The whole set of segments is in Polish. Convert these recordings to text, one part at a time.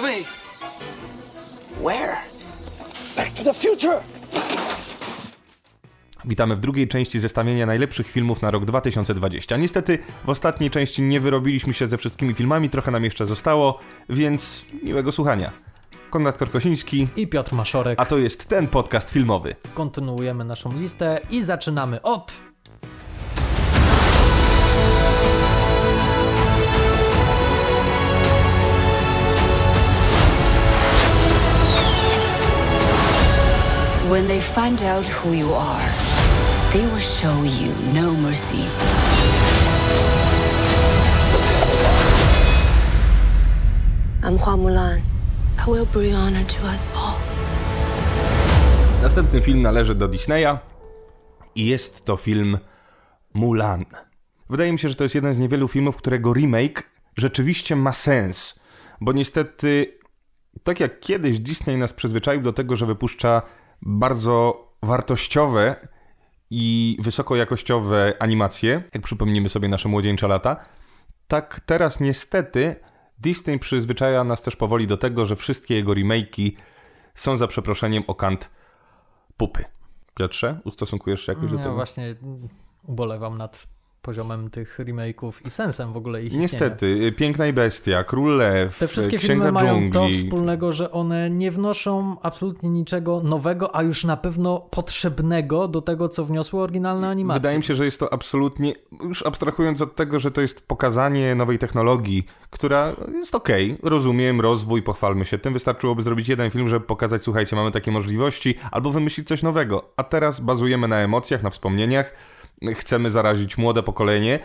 with me! Where? Back to the future! Witamy w drugiej części zestawienia najlepszych filmów na rok 2020. Niestety w ostatniej części nie wyrobiliśmy się ze wszystkimi filmami, trochę nam jeszcze zostało, więc miłego słuchania. Konrad Korkosiński, i Piotr Maszorek. a to jest ten podcast filmowy. Kontynuujemy naszą listę i zaczynamy od When they find out who you are, they will show you no mercy. I'm Hua Mulan. I will bring honor to us all. Następny film należy do Disneya i jest to film Mulan. Wydaje mi się, że to jest jeden z niewielu filmów, którego remake rzeczywiście ma sens, bo niestety, tak jak kiedyś Disney nas przyzwyczaił do tego, że wypuszcza bardzo wartościowe i wysokojakościowe animacje, jak przypomnimy sobie nasze młodzieńcze lata, tak teraz niestety Disney przyzwyczaja nas też powoli do tego, że wszystkie jego remake'i są za przeproszeniem o kant pupy. Piotrze, ustosunkujesz się jakoś do Ja tego? właśnie mm, ubolewam nad poziomem tych remake'ów i sensem w ogóle ich istnienia. Niestety, y, Piękna i Bestia, Król Lew, Te wszystkie Księga filmy mają Dżungli. to wspólnego, że one nie wnoszą absolutnie niczego nowego, a już na pewno potrzebnego do tego, co wniosły oryginalne animacje. Wydaje mi się, że jest to absolutnie, już abstrahując od tego, że to jest pokazanie nowej technologii, która jest okej, rozumiem, rozwój, pochwalmy się tym, wystarczyłoby zrobić jeden film, żeby pokazać, słuchajcie, mamy takie możliwości, albo wymyślić coś nowego, a teraz bazujemy na emocjach, na wspomnieniach, chcemy zarazić młode pokolenie.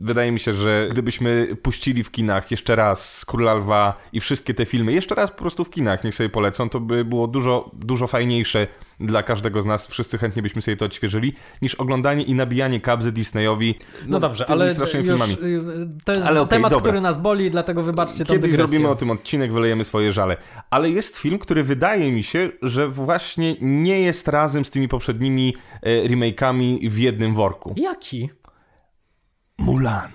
Wydaje mi się, że gdybyśmy puścili w kinach jeszcze raz Króla Lwa i wszystkie te filmy, jeszcze raz po prostu w kinach, niech sobie polecą, to by było dużo, dużo fajniejsze dla każdego z nas. Wszyscy chętnie byśmy sobie to odświeżyli, niż oglądanie i nabijanie kabzy Disneyowi. No dobrze, tymi ale strasznymi już, filmami. y, to jest Ale okej, temat, dobra. który nas boli, dlatego wybaczcie tą Kiedyś dygresję. zrobimy o tym odcinek, wylejemy swoje żale. Ale jest film, który wydaje mi się, że właśnie nie jest razem z tymi poprzednimi e, remake'ami w jednym worku. Jaki? Mulan.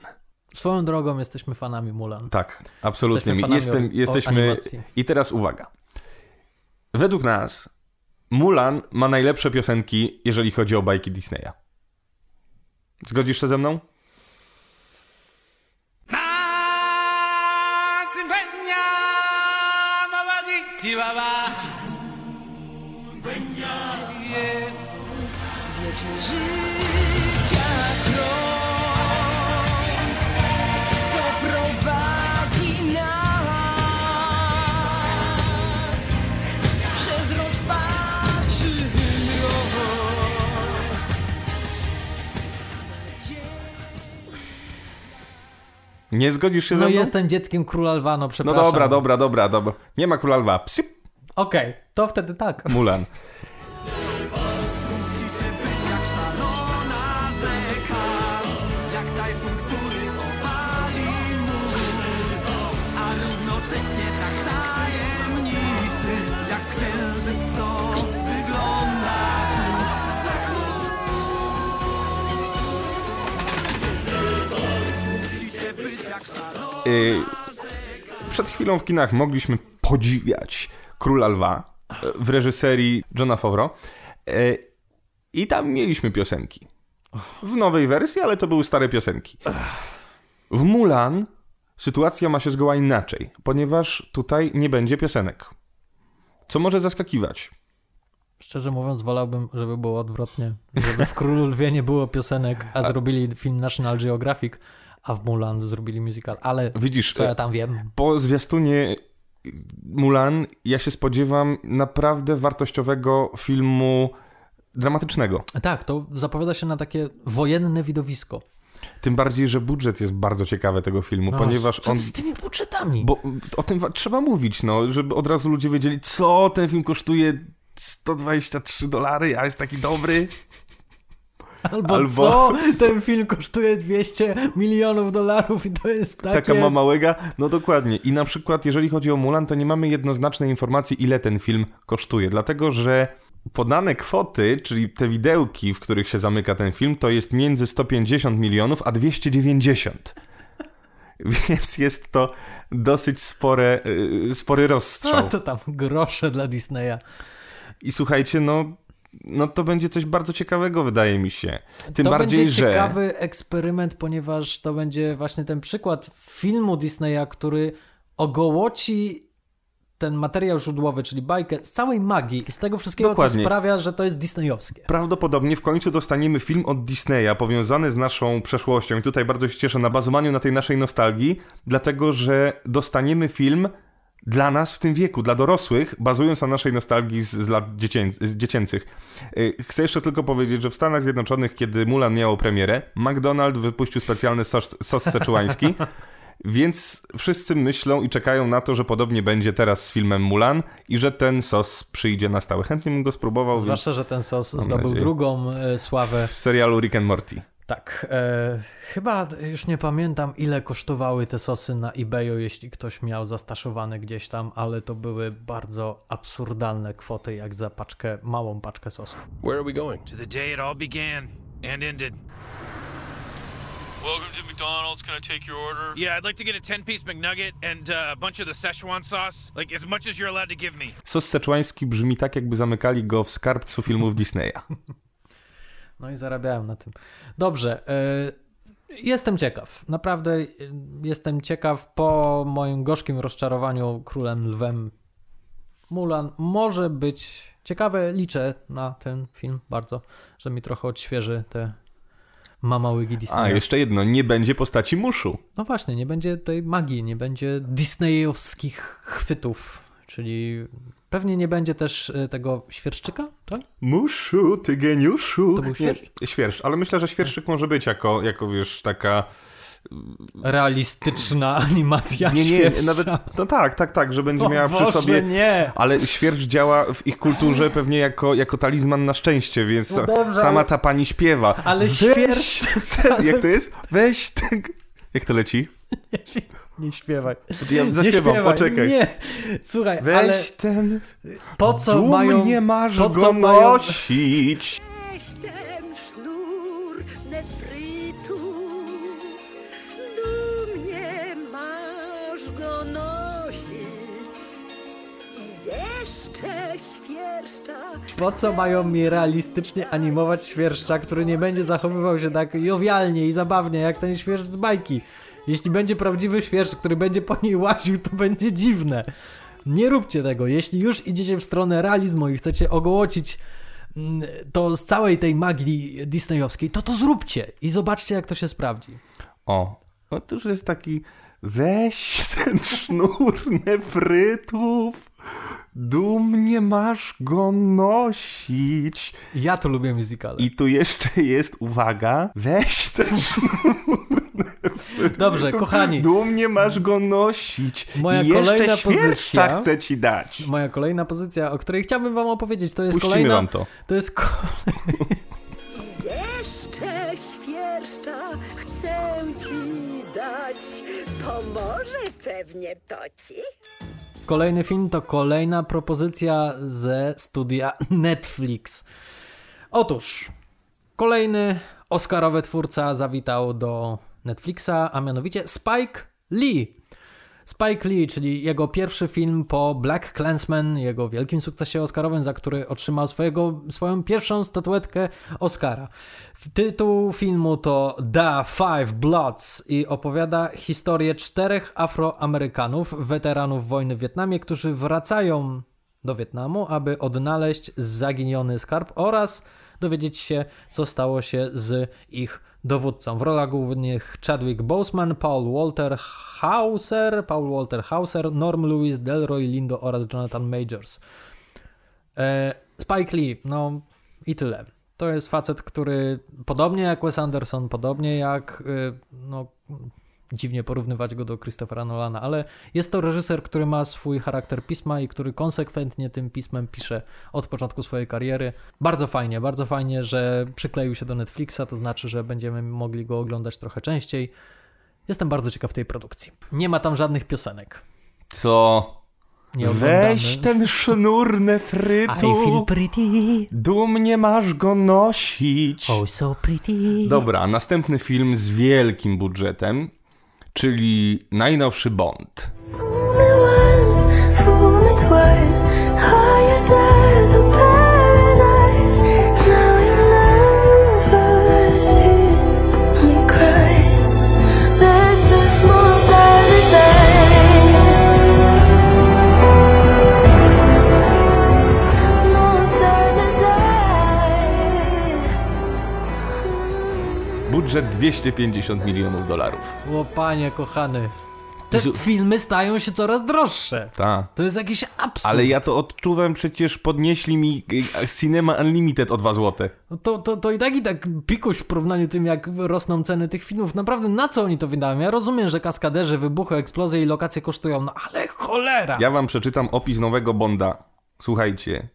Swoją drogą jesteśmy fanami Mulan. Tak, absolutnie. Jesteśmy Jestem, o- o jesteśmy. animacji. I teraz uwaga. Według nas Mulan ma najlepsze piosenki, jeżeli chodzi o bajki Disneya. Zgodzisz się ze mną? Nie zgodzisz się No ze mną? jestem dzieckiem Króla Lwa, no No przepraszam. dobra, dobra, dobra, dobra. Nie ma króla lwa. Psip, Okej, to wtedy tak. Mulan. Y, przed chwilą w kinach mogliśmy podziwiać Króla Lwa e, w reżyserii Johna Favreau E, i tam mieliśmy piosenki. W nowej wersji, ale to były stare piosenki. W Mulan sytuacja ma się zgoła inaczej, ponieważ tutaj nie będzie piosenek. Co może zaskakiwać. Szczerze mówiąc, wolałbym, żeby było odwrotnie. Żeby w Królu Lwie nie było piosenek, a zrobili film National Geographic, a w Mulan zrobili musical. Ale Widzisz, co e, ja tam wiem? po zwiastunie Mulan ja się spodziewam naprawdę wartościowego filmu dramatycznego. Tak, to zapowiada się na takie wojenne widowisko. Tym bardziej, że budżet jest bardzo ciekawy tego filmu, No, ponieważ co on... z tymi budżetami? Bo o tym trzeba mówić, no, żeby od razu ludzie wiedzieli, co ten film kosztuje 123 dolary, a jest taki dobry. Albo, albo- co? Ten film kosztuje 200 milionów dolarów i to jest takie... Taka ma małego. No dokładnie. I na przykład, jeżeli chodzi o Mulan, to nie mamy jednoznacznej informacji, ile ten film kosztuje. Dlatego, że podane kwoty, czyli te widełki, w których się zamyka ten film, to jest między 150 milionów a 290. więc jest to dosyć spore, y, spory rozstrzał. No to tam grosze dla Disneya. I słuchajcie, no, no to będzie coś bardzo ciekawego, wydaje mi się. Tym to bardziej, będzie że. ciekawy eksperyment, ponieważ to będzie właśnie ten przykład filmu Disneya, który ogołoci ten materiał źródłowy, czyli bajkę, z całej magii i z tego wszystkiego, Dokładnie. co sprawia, że to jest disneyowskie. Prawdopodobnie w końcu dostaniemy film od Disneya powiązany z naszą przeszłością. I tutaj bardzo się cieszę na bazowaniu na tej naszej nostalgii, dlatego że dostaniemy film dla nas w tym wieku, dla dorosłych, bazując na naszej nostalgii z, z lat dziecię, z dziecięcych. Y, Chcę jeszcze tylko powiedzieć, że w Stanach Zjednoczonych, kiedy Mulan miało premierę, McDonald's wypuścił specjalny sos, sos seczułański. Więc wszyscy myślą i czekają na to, że podobnie będzie teraz z filmem Mulan i że ten sos przyjdzie na stałe. Chętnie bym go spróbował, więc Zwłaszcza, że ten sos zdobył nadzieję. drugą e, sławę. w serialu Rick and Morty. Tak, e, chyba już nie pamiętam ile kosztowały te sosy na eBayu, jeśli ktoś miał zastaszowane gdzieś tam, ale to były bardzo absurdalne kwoty jak za paczkę, małą paczkę sosu. Where are we going? To the day it all began and ended. Welcome to McDonald's. Can I take your order? Yeah, I'd like to get a 10 piece McNugget and uh, a bunch of the Szechuan sauce. Like, as much as you're allowed to give me. Sos seczuański brzmi tak, jakby zamykali go w skarbcu filmów Disneya. No i zarabiałem na tym. Dobrze, e, jestem ciekaw, naprawdę e, jestem ciekaw po moim gorzkim rozczarowaniu Królem Lwem. Mulan może być ciekawe, liczę na ten film bardzo, że mi trochę odświeży te mamałygi Disneya. A, jeszcze jedno, nie będzie postaci muszu. No właśnie, nie będzie tej magii, nie będzie disneyowskich chwytów, czyli pewnie nie będzie też e, tego świerszczyka, tak? Muszu, ty geniuszu. To był świerszcz? Nie, świerszcz, ale myślę, że świerszczyk może być jako, jako wiesz, taka... Realistyczna animacja Nie, nie, świerszcza. nawet... No tak, tak, tak, że będzie O miała przy Boże, sobie... nie! Ale świerszcz działa w ich kulturze pewnie jako, jako talizman na szczęście, więc No dobrze, sama ale- ta pani śpiewa. Ale Weź świerszcz... ten- Jak to jest? Weź ten... Jak to leci? Nie śpiewaj. Ja Nie zaśpiewam, śpiewaj. poczekaj. Nie, słuchaj, Weź ale ten... po co mają... masz po go co mają- nosić. Weź ten sznur nefrytów, dumnie masz go nosić. I jeszcze świerszcza Po co mają mi realistycznie animować świerszcza, który nie będzie zachowywał się tak jowialnie i zabawnie jak ten świerszcz z bajki? Jeśli będzie prawdziwy świerszcz, który będzie po niej łaził, to będzie dziwne. Nie róbcie tego. Jeśli już idziecie w stronę realizmu i chcecie ogołocić mm, to z całej tej magii disneyowskiej, to to zróbcie i zobaczcie, jak to się sprawdzi. O, otóż jest taki weź ten sznur nefrytów, dumnie masz go nosić. Ja to lubię musicale. I tu jeszcze jest, uwaga, weź ten sznur Dobrze, kochani, dumnie masz go nosić. Moja I jeszcze kolejna świerszcza pozycja- chcę ci dać. moja kolejna pozycja, o której chciałbym wam opowiedzieć, to jest Puścimy kolejna... wam to. To jest ko- Jeszcze świerszcza chcę ci dać. Pomoże pewnie to ci. Kolejny film to kolejna propozycja ze studia Netflix. Otóż, kolejny Oscarowy twórca zawitał do Netflixa, a mianowicie Spike Lee. Spike Lee, czyli jego pierwszy film po Black Clansman, jego wielkim sukcesie Oscarowym, za który otrzymał swojego, swoją pierwszą statuetkę Oscara. Tytuł filmu to The Five Bloods i opowiada historię czterech Afroamerykanów, weteranów wojny w Wietnamie, którzy wracają do Wietnamu, aby odnaleźć zaginiony skarb oraz dowiedzieć się, co stało się z ich dowódcą. W rolach głównych Chadwick Boseman, Paul Walter Hauser, Paul Walter Hauser, Norm Lewis, Delroy Lindo oraz Jonathan Majors. E, Spike Lee, no i tyle. To jest facet, który podobnie jak Wes Anderson, podobnie jak, y, no dziwnie porównywać go do Christophera Nolana, ale jest to reżyser, który ma swój charakter pisma i który konsekwentnie tym pismem pisze od początku swojej kariery. Bardzo fajnie, bardzo fajnie, że przykleił się do Netflixa, to znaczy, że będziemy mogli go oglądać trochę częściej. Jestem bardzo ciekaw tej produkcji. Nie ma tam żadnych piosenek. Co? Weź ten sznur I nefrytu, feel pretty, dumnie masz go nosić. oh so pretty. Dobra, następny film z wielkim budżetem, czyli najnowszy Bond. Budżet 250 milionów dolarów. O panie kochany. Te Jezu. filmy stają się coraz droższe. Ta. To jest jakiś absurd. Ale ja to odczuwam, przecież podnieśli mi y, Cinema Unlimited o 2 złote. No To, to, to i tak i tak pikuś w porównaniu tym, jak rosną ceny tych filmów. Naprawdę, na co oni to wydają? Ja rozumiem, że kaskaderzy, wybuchy, eksplozje i lokacje kosztują, no ale cholera! Ja wam przeczytam opis nowego Bonda. Słuchajcie.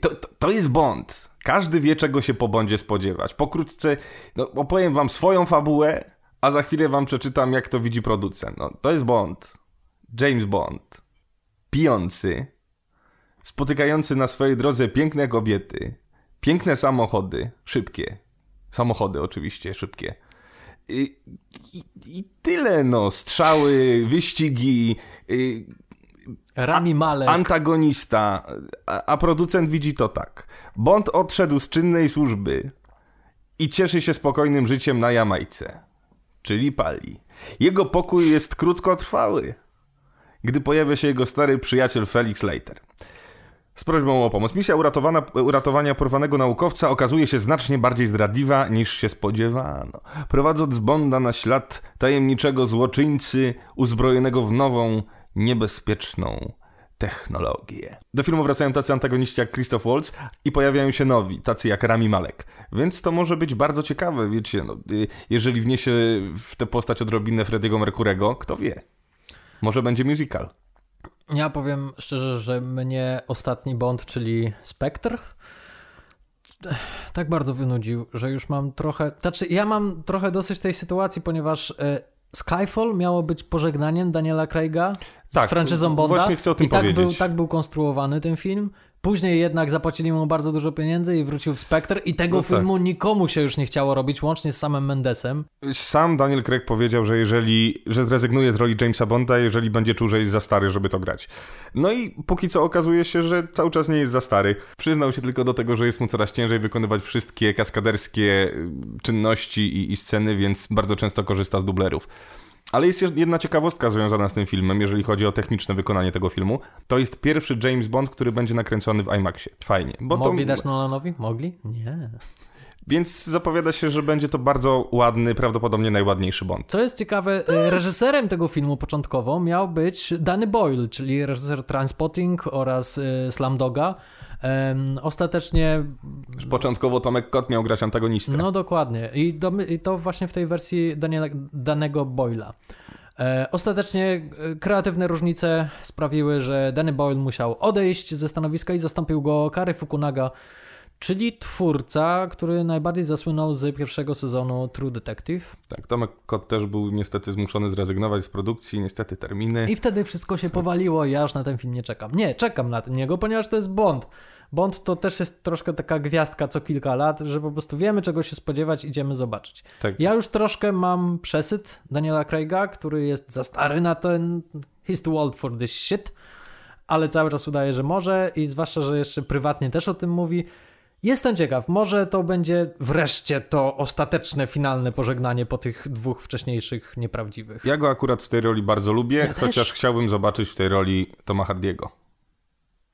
To, to, to jest Bond. Każdy wie, czego się po Bondzie spodziewać. Pokrótce no, opowiem wam swoją fabułę, a za chwilę wam przeczytam, jak to widzi producent. No, to jest Bond. James Bond. Pijący. Spotykający na swojej drodze piękne kobiety. Piękne samochody. Szybkie. Samochody oczywiście, szybkie. I, i, i tyle, no. Strzały, wyścigi, Rami Malek. antagonista, a, a producent widzi to tak. Bond odszedł z czynnej służby i cieszy się spokojnym życiem na Jamajce, czyli pali. Jego pokój jest krótkotrwały, gdy pojawia się jego stary przyjaciel Felix Leiter. Z prośbą o pomoc. Misja uratowania porwanego naukowca okazuje się znacznie bardziej zdradliwa niż się spodziewano. Prowadząc Bonda na ślad tajemniczego złoczyńcy uzbrojonego w nową, niebezpieczną technologię. Do filmu wracają tacy antagoniści jak Christoph Waltz i pojawiają się nowi, tacy jak Rami Malek. Więc to może być bardzo ciekawe, wiecie, no, y, jeżeli wniesie w tę postać odrobinę Frediego Mercurego, kto wie. Może będzie musical. Ja powiem szczerze, że mnie ostatni Bond, czyli Spectre, tak bardzo wynudził, że już mam trochę. Znaczy, ja mam trochę dosyć tej sytuacji, ponieważ e, Skyfall miało być pożegnaniem Daniela Craiga z Tak, franczyzą Bonda. właśnie chcę o tym I tak powiedzieć. był, tak był konstruowany ten film. Później jednak zapłacili mu bardzo dużo pieniędzy i wrócił w Spectre i tego No tak. filmu nikomu się już nie chciało robić, łącznie z samym Mendesem. Sam Daniel Craig powiedział, że jeżeli, że zrezygnuje z roli Jamesa Bonda, jeżeli będzie czuł, że jest za stary, żeby to grać. No i póki co okazuje się, że cały czas nie jest za stary. Przyznał się tylko do tego, że jest mu coraz ciężej wykonywać wszystkie kaskaderskie y, czynności i, i sceny, więc bardzo często korzysta z dublerów. Ale jest jedna ciekawostka związana z tym filmem, jeżeli chodzi o techniczne wykonanie tego filmu. To jest pierwszy James Bond, który będzie nakręcony w IMAXie. Fajnie. Bo Mogli to, dać Nolanowi? Mogli? Nie. Więc zapowiada się, że będzie to bardzo ładny, prawdopodobnie najładniejszy Bond. Co jest ciekawe, e, reżyserem tego filmu początkowo miał być Danny Boyle, czyli reżyser Transpotting oraz y, Slamdoga. Ostatecznie, Początkowo Tomek Kot miał grać antagonistę. no dokładnie, i, do, i to właśnie w tej wersji Daniela, danego Boyla. E, ostatecznie e, kreatywne różnice sprawiły, że Danny Boyle musiał odejść ze stanowiska i zastąpił go Kary Fukunaga, czyli twórca, który najbardziej zasłynął z pierwszego sezonu True Detective. Tak, Tomek Kot też był niestety zmuszony zrezygnować z produkcji, niestety terminy. I wtedy wszystko się powaliło i ja aż na ten film nie czekam. Nie, czekam na niego, ponieważ to jest Bond. Bond to też jest troszkę taka gwiazdka co kilka lat, że po prostu wiemy czego się spodziewać, idziemy zobaczyć. Tak. Ja już troszkę mam przesyt Daniela Craiga, który jest za stary na ten he's too old for this shit, ale cały czas udaje, że może i zwłaszcza, że jeszcze prywatnie też o tym mówi. Jestem ciekaw, może to będzie wreszcie to ostateczne, finalne pożegnanie po tych dwóch wcześniejszych nieprawdziwych. Ja go akurat w tej roli bardzo lubię, Ja chociaż też. chciałbym zobaczyć w tej roli Toma Hardiego.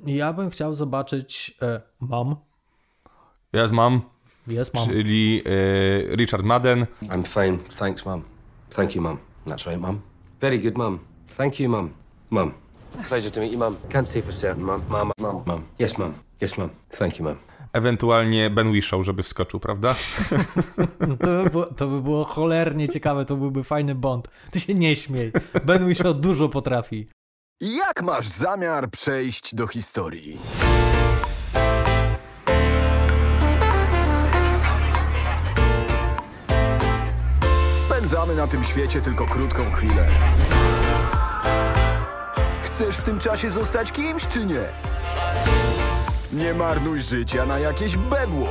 Ja bym chciał zobaczyć e, Mam. Ja mam, Jest Mam. czyli e, Richard Madden. I'm fine, thanks, Mum. Thank you, Mum. That's right, Mum. Very good, Mum. Thank you, Mum. Mum. Pleasure to meet you, Mum. Can't say for certain, Mum. Mum, Mum, Mum. Yes, Mum. Yes, Mum. Thank you, Mum. Ewentualnie Ben Whishaw, żeby wskoczył, prawda? To by, było, to by było cholernie ciekawe, to byłby fajny Bond. Ty się nie śmiej. Ben Whishaw dużo potrafi. Jak masz zamiar przejść do historii? Spędzamy na tym świecie tylko krótką chwilę. Chcesz w tym czasie zostać kimś, czy nie? Nie marnuj życia na jakieś bedło.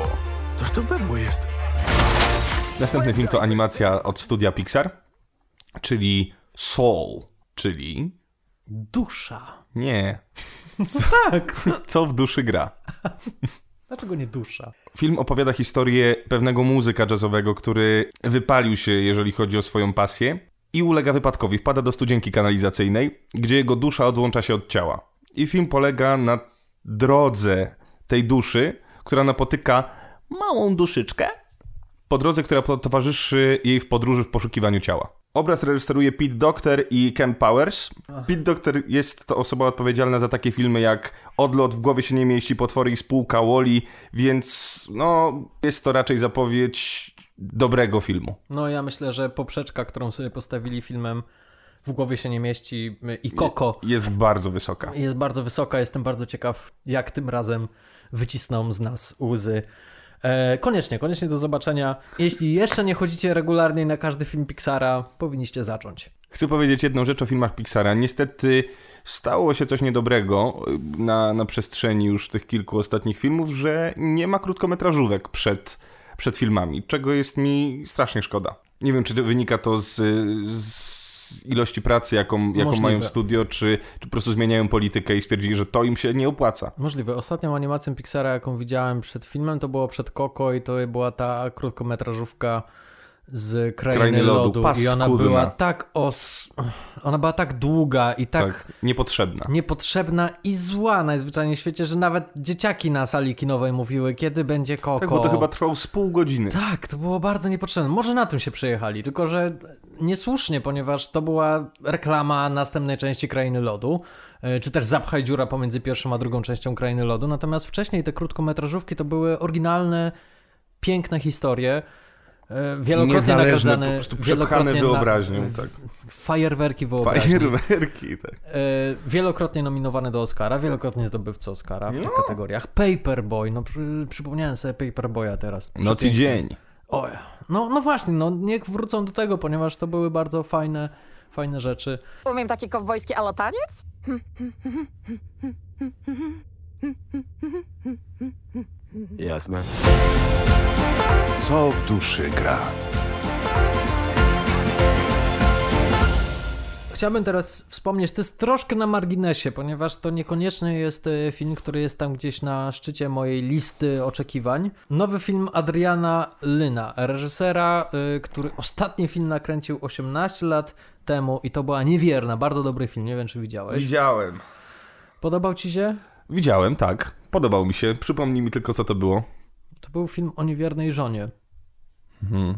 Toż to bedło jest. Następny film to animacja od studia Pixar. czyli soul, czyli Dusza. nie, Tak. co w duszy gra. Dlaczego nie dusza? Film opowiada historię pewnego muzyka jazzowego, który wypalił się, jeżeli chodzi o swoją pasję, i ulega wypadkowi. Wpada do studzienki kanalizacyjnej, gdzie jego dusza odłącza się od ciała. I film polega na drodze tej duszy, która napotyka małą duszyczkę, po drodze, która towarzyszy jej w podróży w poszukiwaniu ciała. Obraz reżyseruje Pete Docter i Ken Powers. Pete Docter jest to osoba odpowiedzialna za takie filmy jak Odlot, W głowie się nie mieści, Potwory i spółka, Wally, więc no, jest to raczej zapowiedź dobrego filmu. No ja myślę, że poprzeczka, którą sobie postawili filmem w głowie się nie mieści y, i Koko Jest bardzo wysoka. jest bardzo wysoka. Jestem bardzo ciekaw, jak tym razem wycisną z nas łzy. E, koniecznie, koniecznie do zobaczenia. Jeśli jeszcze nie chodzicie regularnie na każdy film Pixara, powinniście zacząć. Chcę powiedzieć jedną rzecz o filmach Pixara. Niestety stało się coś niedobrego y, na, na przestrzeni już tych kilku ostatnich filmów, że nie ma krótkometrażówek przed, przed filmami, czego jest mi strasznie szkoda. Nie wiem, czy to wynika to z, z ilości pracy, jaką, jaką Możliwe. mają w studio, czy, czy po prostu zmieniają politykę i stwierdzili, że to im się nie opłaca. Możliwe. Ostatnią animacją Pixara, jaką widziałem przed filmem, to było przed Koko i to była ta krótkometrażówka z Krainy, Krainy Lodu. Lodu. I ona była tak os... Ona była tak długa i tak, Tak, niepotrzebna. niepotrzebna i zła najzwyczajniej w świecie, że nawet dzieciaki na sali kinowej mówiły, kiedy będzie Koko. Tak, bo to chyba trwało z pół godziny. Tak, to było bardzo niepotrzebne. Może na tym się przejechali, tylko że niesłusznie, ponieważ to była reklama następnej części Krainy Lodu, e, czy też Zapchaj dziura pomiędzy pierwszą a drugą częścią Krainy Lodu, natomiast wcześniej te krótkometrażówki to były oryginalne, piękne historie, wielokrotnie Niezależne, nagradzane, po prostu wielokrotnie przepchane wyobraźnią. Na, Tak. fajerwerki wyobraźni. Fajerwerki, tak. E, wielokrotnie nominowane do Oscara, wielokrotnie zdobywcy Oscara w tych No. kategoriach. Paperboy, no przy, przypomniałem sobie Paperboya teraz. Noc i dzień. O, no, no właśnie, no niech wrócą do tego, ponieważ to były bardzo fajne, fajne rzeczy. Umiem taki kowbojski alotaniec? Jasne. Co w duszy gra? Chciałbym teraz wspomnieć, to jest troszkę na marginesie, ponieważ to niekoniecznie jest e, film, który jest tam gdzieś na szczycie mojej listy oczekiwań. Nowy film Adriana Lyna, reżysera, e, który ostatni film nakręcił 18 lat temu i to była Niewierna, bardzo dobry film, nie wiem czy widziałeś. Widziałem. Podobał ci się? Widziałem, tak. Podobał mi się. Przypomnij mi tylko, co to było. To był film o niewiernej żonie. Mhm.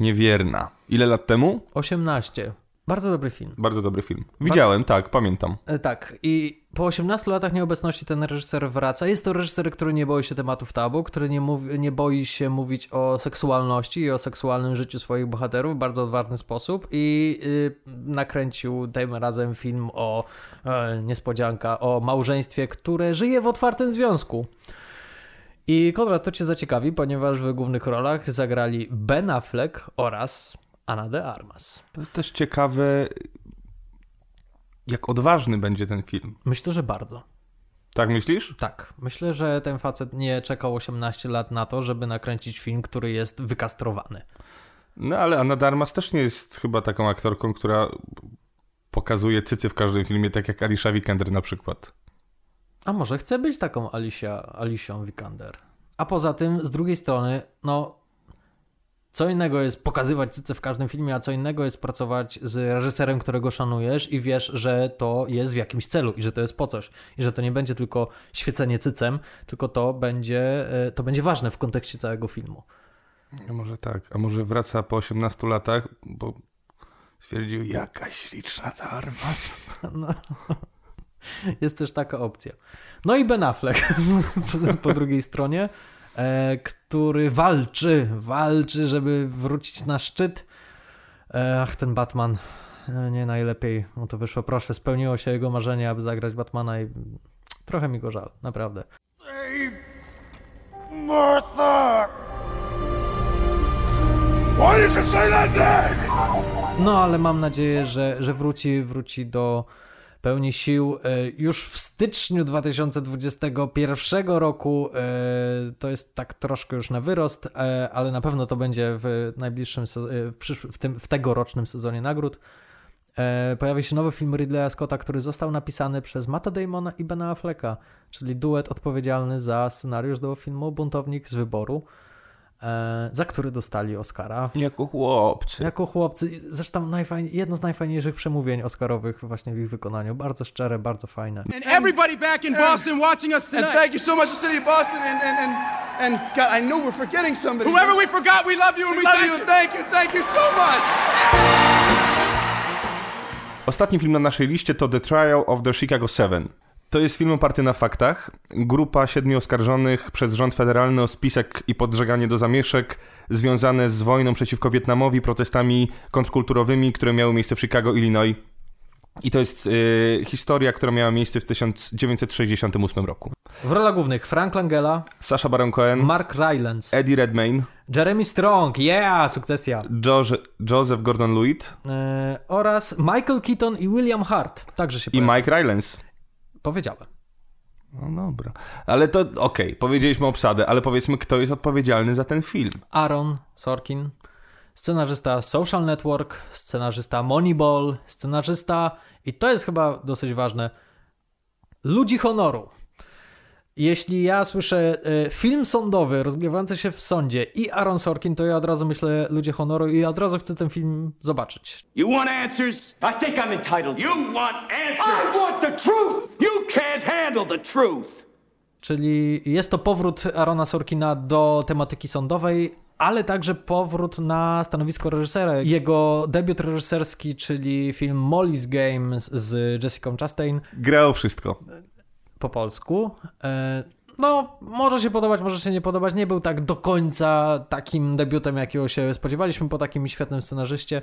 Niewierna. Ile lat temu? 18. Bardzo dobry film. Bardzo dobry film. Widziałem, tak, pamiętam. E, Tak, i po 18 latach nieobecności ten reżyser wraca. Jest to reżyser, który nie boi się tematów tabu, który nie, mówi, nie boi się mówić o seksualności i o seksualnym życiu swoich bohaterów w bardzo odważny sposób i y, nakręcił tym razem film o, e, niespodzianka, o małżeństwie, które żyje w otwartym związku. I Konrad, to cię zaciekawi, ponieważ w głównych rolach zagrali Ben Affleck oraz Ana de Armas. To też ciekawe, jak odważny będzie ten film. Myślę, że bardzo. Tak myślisz? Tak. Myślę, że ten facet nie czekał 18 lat na to, żeby nakręcić film, który jest wykastrowany. No ale Anna Darmas też nie jest chyba taką aktorką, która pokazuje cycy w każdym filmie, tak jak Alicia Vikander na przykład. A może chce być taką Alicia, Alicią Vikander? A poza tym, z drugiej strony, no, co innego jest pokazywać cyce w każdym filmie, a co innego jest pracować z reżyserem, którego szanujesz i wiesz, że to jest w jakimś celu i że to jest po coś. I że to nie będzie tylko świecenie cycem, tylko to będzie, e, to będzie ważne w kontekście całego filmu. A może tak, a może wraca po 18 latach, bo stwierdził, jakaś śliczna ta Armas. No. Jest też taka opcja. No i Ben Affleck po drugiej stronie, e, który walczy, walczy, żeby wrócić na szczyt. E, ach, ten Batman e, nie najlepiej mu to wyszło. Proszę, spełniło się jego marzenie, aby zagrać Batmana i trochę mi go żal, naprawdę. Martha! Why did you say that name? No, ale mam nadzieję, że, że wróci, wróci do pełni sił e, już w styczniu 2021 roku. E, to jest tak troszkę już na wyrost, e, ale na pewno to będzie w najbliższym, w, tym, w tegorocznym sezonie nagród. Pojawi się nowy film Ridleya Scotta, który został napisany przez Matta Damona i Bena Afflecka, czyli duet odpowiedzialny za scenariusz do filmu Buntownik z wyboru za który dostali Oscara. Jako chłopcy. Jako chłopcy. Zresztą najfajniej, jedno z najfajniejszych przemówień Oscarowych właśnie w ich wykonaniu. Bardzo szczere, bardzo fajne. And everybody back in Boston watching us tonight. And thank you so much, the city of Boston, and and and, and God, I know we're forgetting somebody. Whoever we forgot, we love you and we, we love thank you. Thank you, thank you so much. Ostatni film na naszej liście to The Trial of the Chicago Seven. To jest film oparty na faktach. Grupa siedmiu oskarżonych przez rząd federalny o spisek i podżeganie do zamieszek związane z wojną przeciwko Wietnamowi, protestami kontrkulturowymi, które miały miejsce w Chicago, Illinois. I to jest y, historia, która miała miejsce w 1968 roku. W rolach głównych Frank Langella, Sasha Baron Cohen, Mark Rylance, Eddie Redmayne, Jeremy Strong, yeah, sukcesja, Josh, Joseph Gordon-Lewitt yy, oraz Michael Keaton i William Hart, także się i pojawi. Mike Rylance. Powiedziałem. No dobra. Ale to okej, okay, powiedzieliśmy obsadę, ale powiedzmy, kto jest odpowiedzialny za ten film. Aaron Sorkin, scenarzysta Social Network, scenarzysta Moneyball, scenarzysta, i to jest chyba dosyć ważne, Ludzi Honoru. Jeśli ja słyszę y, film sądowy rozgrywający się w sądzie i Aaron Sorkin, to ja od razu myślę Ludzie Honoru i od razu chcę ten film zobaczyć. You want answers? I think I'm entitled. You want answers? I want the truth! You can't handle the truth! Czyli jest to powrót Arona Sorkina do tematyki sądowej, ale także powrót na stanowisko reżysera. Jego debiut reżyserski, czyli film Molly's Games z Jessica Chastain. Grał wszystko po polsku. No, może się podobać, może się nie podobać. Nie był tak do końca takim debiutem, jakiego się spodziewaliśmy po takim świetnym scenarzyście.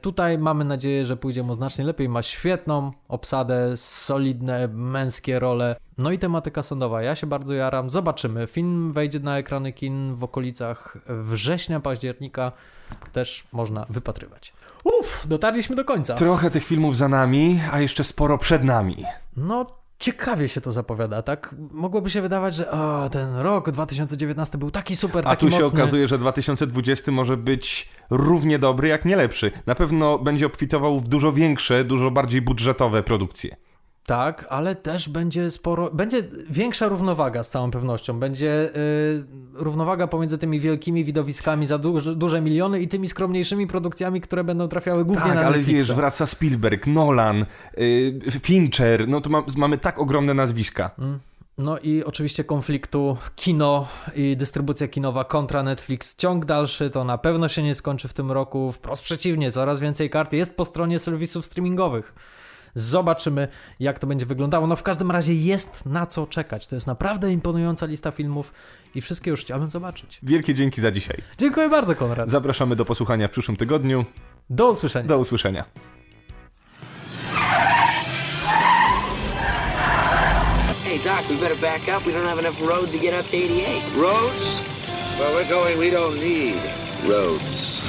Tutaj mamy nadzieję, że pójdzie mu znacznie lepiej. Ma świetną obsadę, solidne męskie role. No i tematyka sądowa. Ja się bardzo jaram. Zobaczymy. Film wejdzie na ekrany kin w okolicach września, października. Też można wypatrywać. Uff, dotarliśmy do końca. Trochę tych filmów za nami, a jeszcze sporo przed nami. No, ciekawie się to zapowiada, tak? Mogłoby się wydawać, że o, ten rok 2019 był taki super, taki A tu się mocny. okazuje, że 2020 może być równie dobry, jak nie lepszy. Na pewno będzie obfitował w dużo większe, dużo bardziej budżetowe produkcje. Tak, ale też będzie sporo, będzie większa równowaga z całą pewnością. Będzie yy, równowaga pomiędzy tymi wielkimi widowiskami za duże, duże miliony i tymi skromniejszymi produkcjami, które będą trafiały głównie tak, na ale Netflixa. wiesz, wraca Spielberg, Nolan, yy, Fincher, no to ma, mamy tak ogromne nazwiska. Mm. No i oczywiście konfliktu kino i dystrybucja kinowa kontra Netflix. Ciąg dalszy to na pewno się nie skończy w tym roku. Wprost przeciwnie, coraz więcej kart jest po stronie serwisów streamingowych. Zobaczymy, jak to będzie wyglądało. No w każdym razie jest na co czekać. To jest naprawdę imponująca lista filmów i wszystkie już chciałbym zobaczyć. Wielkie dzięki za dzisiaj. Dziękuję bardzo, Konrad. Zapraszamy do posłuchania w przyszłym tygodniu. Do usłyszenia. Do usłyszenia. Hey, Doc, we better back up. We don't have enough road to get up to 88. Roads? Where we're going, we don't need roads.